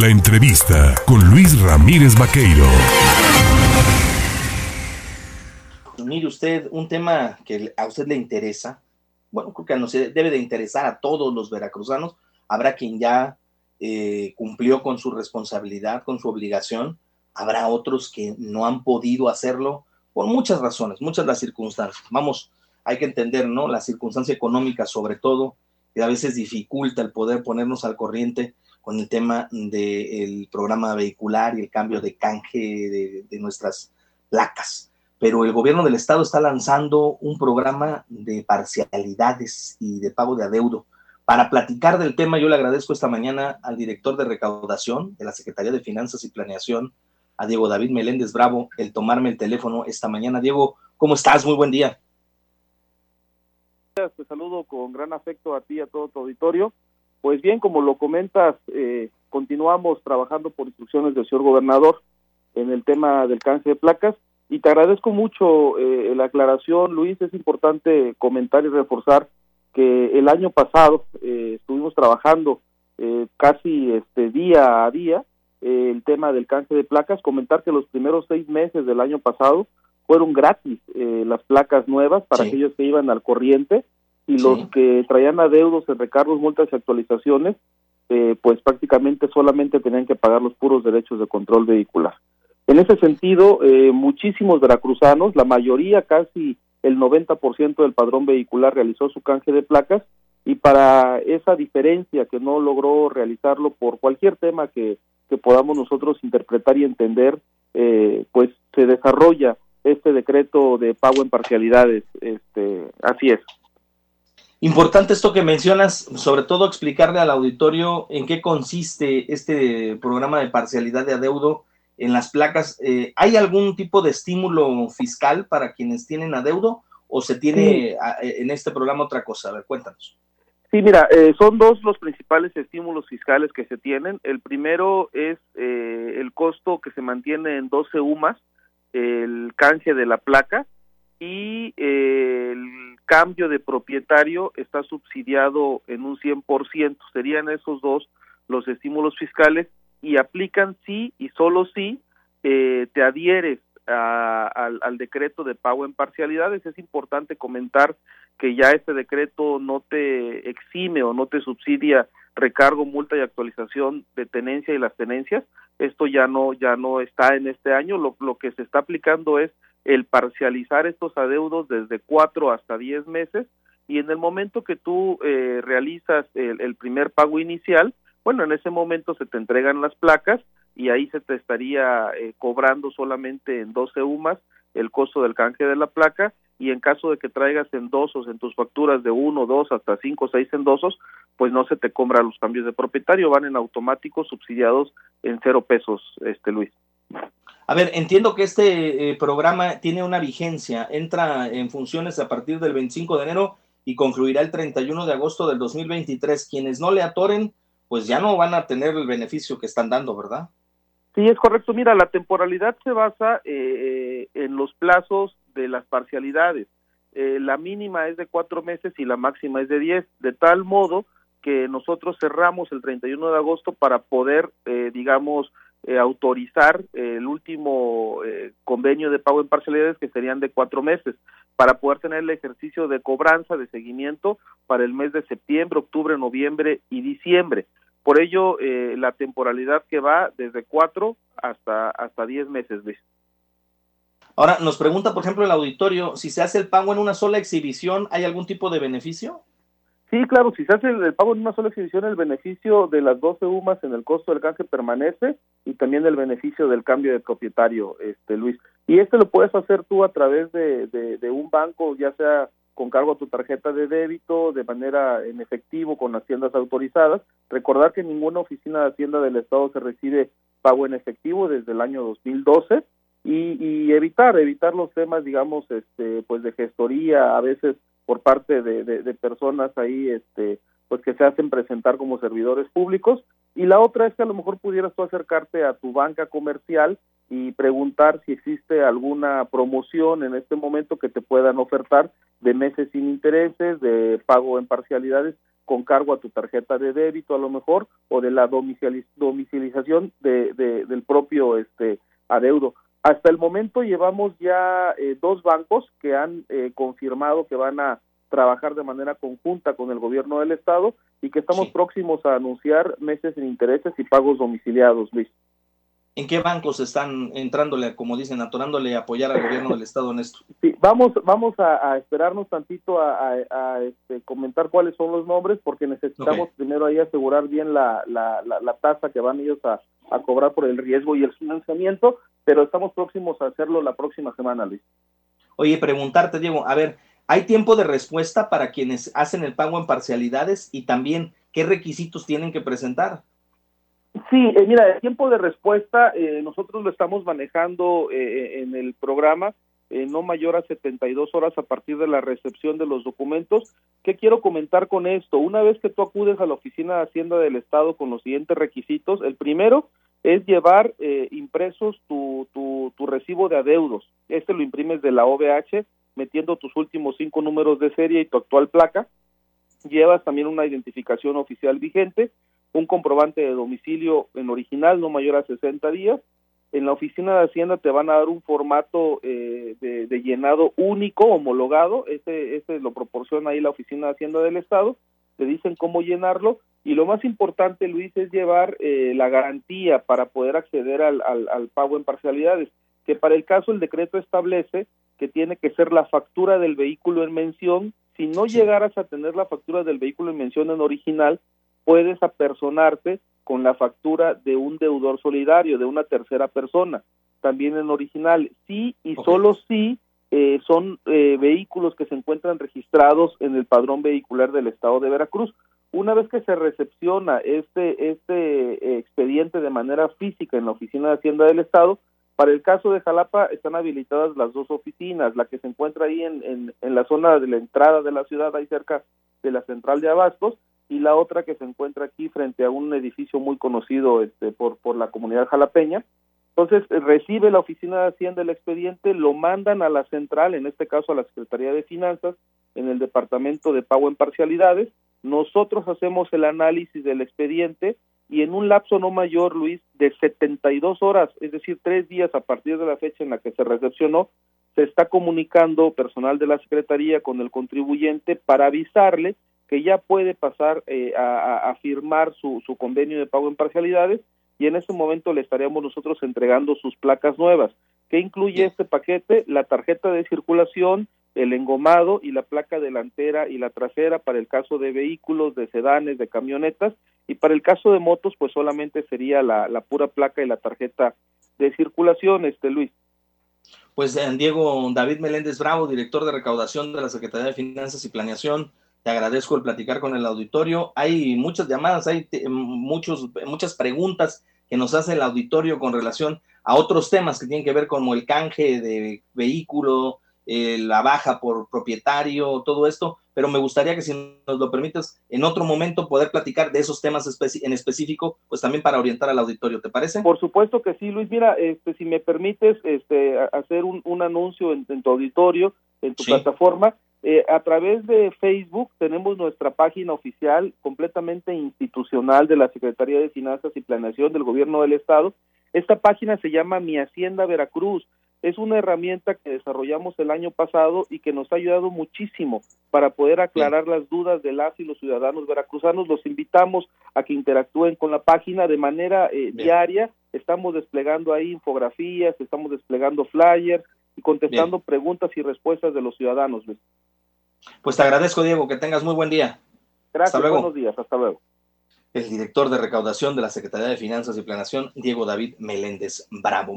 La entrevista con Luis Ramírez Vaqueiro. Mire usted, un tema que a usted le interesa, bueno, creo que nos debe de interesar a todos los veracruzanos. Habrá quien ya eh, cumplió con su responsabilidad, con su obligación. Habrá otros que no han podido hacerlo por muchas razones, muchas las circunstancias. Vamos, hay que entender, ¿no? La circunstancia económica sobre todo, que a veces dificulta el poder ponernos al corriente con el tema del programa vehicular y el cambio de canje de, nuestras placas. Pero el gobierno del estado está lanzando un programa de parcialidades y de pago de adeudo. Para platicar del tema, yo le agradezco esta mañana al director de recaudación de la Secretaría de Finanzas y Planeación, a Diego David Meléndez Bravo, el tomarme el teléfono esta mañana. Diego, ¿cómo estás? Muy buen día. Te saludo con gran afecto a ti y a todo tu auditorio pues bien, como lo comentas, eh, continuamos trabajando por instrucciones del señor gobernador en el tema del cáncer de placas y te agradezco mucho eh, la aclaración, Luis. Es importante comentar y reforzar que el año pasado eh, estuvimos trabajando casi este día a día el tema del cáncer de placas. Comentar que los primeros seis meses del año pasado fueron gratis las placas nuevas para aquellos que iban al corriente y los que traían adeudos en recargos, multas y actualizaciones, eh, pues prácticamente solamente tenían que pagar los puros derechos de control vehicular. En ese sentido, eh, muchísimos veracruzanos, la mayoría, casi el 90% del padrón vehicular realizó su canje de placas y para esa diferencia que no logró realizarlo por cualquier tema que, que podamos nosotros interpretar y entender, eh, pues se desarrolla este decreto de pago en parcialidades. Este, así es. Importante esto que mencionas, sobre todo explicarle al auditorio en qué consiste este programa de parcialidad de adeudo en las placas. Eh, ¿Hay algún tipo de estímulo fiscal para quienes tienen adeudo o se tiene en este programa otra cosa? A ver, cuéntanos. Sí, mira, eh, son dos los principales estímulos fiscales que se tienen. El primero es eh, el costo que se mantiene en 12 UMAS, el canje de la placa, y el cambio de propietario está subsidiado en un 100%. Serían esos dos los estímulos fiscales y aplican sí y solo si eh, te adhieres al, al, decreto de pago en parcialidades. Es importante comentar que ya este decreto no te exime o no te subsidia recargo, multa y actualización de tenencia y las tenencias. Esto ya no ya no está en este año. Lo, lo que se está aplicando es el parcializar estos adeudos desde cuatro hasta diez meses y en el momento que tú eh, realizas el, primer pago inicial, bueno, en ese momento se te entregan las placas y ahí se te estaría eh, cobrando solamente en 12 UMAS el costo del canje de la placa y en caso de que traigas endosos en tus facturas de uno, dos, hasta cinco, seis endosos, pues no se te cobra los cambios de propietario, van en automático subsidiados en cero pesos, este Luis. A ver, entiendo que este eh, programa tiene una vigencia, entra en funciones a partir del 25 de enero y concluirá el 31 de agosto del 2023. Quienes no le atoren, pues ya no van a tener el beneficio que están dando, ¿verdad? Sí, es correcto. Mira, la temporalidad se basa eh, en los plazos de las parcialidades. Eh, la mínima es de cuatro meses y la máxima es de diez, de tal modo que nosotros cerramos el 31 de agosto para poder, digamos, eh, autorizar el último eh, convenio de pago en parcialidades que serían de cuatro meses para poder tener el ejercicio de cobranza de seguimiento para el mes de septiembre, octubre, noviembre y diciembre. Por ello, eh, la temporalidad que va desde cuatro hasta hasta diez meses, Luis. Ahora, nos pregunta, por ejemplo, el auditorio, si se hace el pago en una sola exhibición, ¿hay algún tipo de beneficio? Sí, claro, si se hace el, pago en una sola exhibición, el beneficio de las 12 UMAS en el costo del canje permanece y también el beneficio del cambio de propietario, este Luis. Y este lo puedes hacer tú a través de, de, un banco, ya sea con cargo a tu tarjeta de débito, de manera en efectivo con haciendas autorizadas. Recordar que ninguna oficina de Hacienda del Estado se recibe pago en efectivo desde el año 2012 y, y evitar, evitar los temas, digamos, este, pues de gestoría, a veces por parte de, de, personas ahí este pues que se hacen presentar como servidores públicos y la otra es que a lo mejor pudieras tú acercarte a tu banca comercial y preguntar si existe alguna promoción en este momento que te puedan ofertar de meses sin intereses, de pago en parcialidades con cargo a tu tarjeta de débito a lo mejor o de la domicilización de, del propio este adeudo. Hasta el momento llevamos ya eh, dos bancos que han eh, confirmado que van a trabajar de manera conjunta con el gobierno del estado y que estamos próximos a anunciar meses sin intereses y pagos domiciliados, Luis. ¿En qué bancos están entrándole, como dicen, atorándole a apoyar al gobierno del estado en esto? Sí, vamos, vamos a, esperarnos tantito a, este, comentar cuáles son los nombres, porque necesitamos primero ahí asegurar bien la, la, la, tasa que van ellos a, a cobrar por el riesgo y el financiamiento, pero estamos próximos a hacerlo la próxima semana, Luis. Oye, preguntarte, Diego, a ver, ¿hay tiempo de respuesta para quienes hacen el pago en parcialidades y también qué requisitos tienen que presentar? Sí, eh, mira, el tiempo de respuesta eh, nosotros lo estamos manejando eh, en el programa no mayor a 72 horas a partir de la recepción de los documentos. ¿Qué quiero comentar con esto? Una vez que tú acudes a la oficina de Hacienda del Estado con los siguientes requisitos, el primero es llevar impresos tu, tu, tu recibo de adeudos. Este lo imprimes de la OVH metiendo tus últimos cinco números de serie y tu actual placa. Llevas también una identificación oficial vigente un comprobante de domicilio en original no mayor a 60 días. En la oficina de Hacienda te van a dar un formato eh, de, llenado único, homologado, ese, ese lo proporciona ahí la oficina de Hacienda del Estado, te dicen cómo llenarlo y lo más importante, Luis, es llevar eh, la garantía para poder acceder al, al pago en parcialidades, que para el caso el decreto establece que tiene que ser la factura del vehículo en mención. Si no llegaras a tener la factura del vehículo en mención en original, puedes apersonarte con la factura de un deudor solidario, de una tercera persona, también en original. Sí y solo sí eh, son eh, vehículos que se encuentran registrados en el padrón vehicular del estado de Veracruz. Una vez que se recepciona este, este eh, expediente de manera física en la oficina de Hacienda del Estado, para el caso de Jalapa están habilitadas las dos oficinas, la que se encuentra ahí en, en, en la zona de la entrada de la ciudad, ahí cerca de la central de Abastos, y la otra que se encuentra aquí frente a un edificio muy conocido este, por, por la comunidad jalapeña. Entonces eh, recibe la oficina de Hacienda el expediente, lo mandan a la central, en este caso a la Secretaría de Finanzas, en el departamento de pago en parcialidades. Nosotros hacemos el análisis del expediente y en un lapso no mayor, Luis, de 72 horas, es decir, tres días a partir de la fecha en la que se recepcionó, se está comunicando personal de la Secretaría con el contribuyente para avisarle que ya puede pasar eh, a, firmar su, su convenio de pago en parcialidades y en ese momento le estaríamos nosotros entregando sus placas nuevas. ¿Qué incluye este paquete? La tarjeta de circulación, el engomado y la placa delantera y la trasera para el caso de vehículos, de sedanes, de camionetas y para el caso de motos pues solamente sería la, la pura placa y la tarjeta de circulación, este Luis. Pues eh, Diego David Meléndez Bravo, director de recaudación de la Secretaría de Finanzas y Planeación, te agradezco el platicar con el auditorio. Hay muchas llamadas, hay muchos, muchas preguntas que nos hace el auditorio con relación a otros temas que tienen que ver como el canje de vehículo, eh, la baja por propietario, todo esto, pero me gustaría que si nos lo permites en otro momento poder platicar de esos temas en específico, pues también para orientar al auditorio, ¿te parece? Por supuesto que sí, Luis. Mira, este, si me permites este, hacer un, anuncio en, tu auditorio, en tu plataforma, eh, a través de Facebook tenemos nuestra página oficial completamente institucional de la Secretaría de Finanzas y Planeación del Gobierno del Estado. Esta página se llama Mi Hacienda Veracruz. Es una herramienta que desarrollamos el año pasado y que nos ha ayudado muchísimo para poder aclarar las dudas de las y los ciudadanos veracruzanos. Los invitamos a que interactúen con la página de manera eh, diaria. Estamos desplegando ahí infografías, estamos desplegando flyers y contestando preguntas y respuestas de los ciudadanos. Pues te agradezco, Diego, que tengas muy buen día. Gracias, hasta luego. buenos días, hasta luego. El director de recaudación de la Secretaría de Finanzas y Planación, Diego David Meléndez Bravo.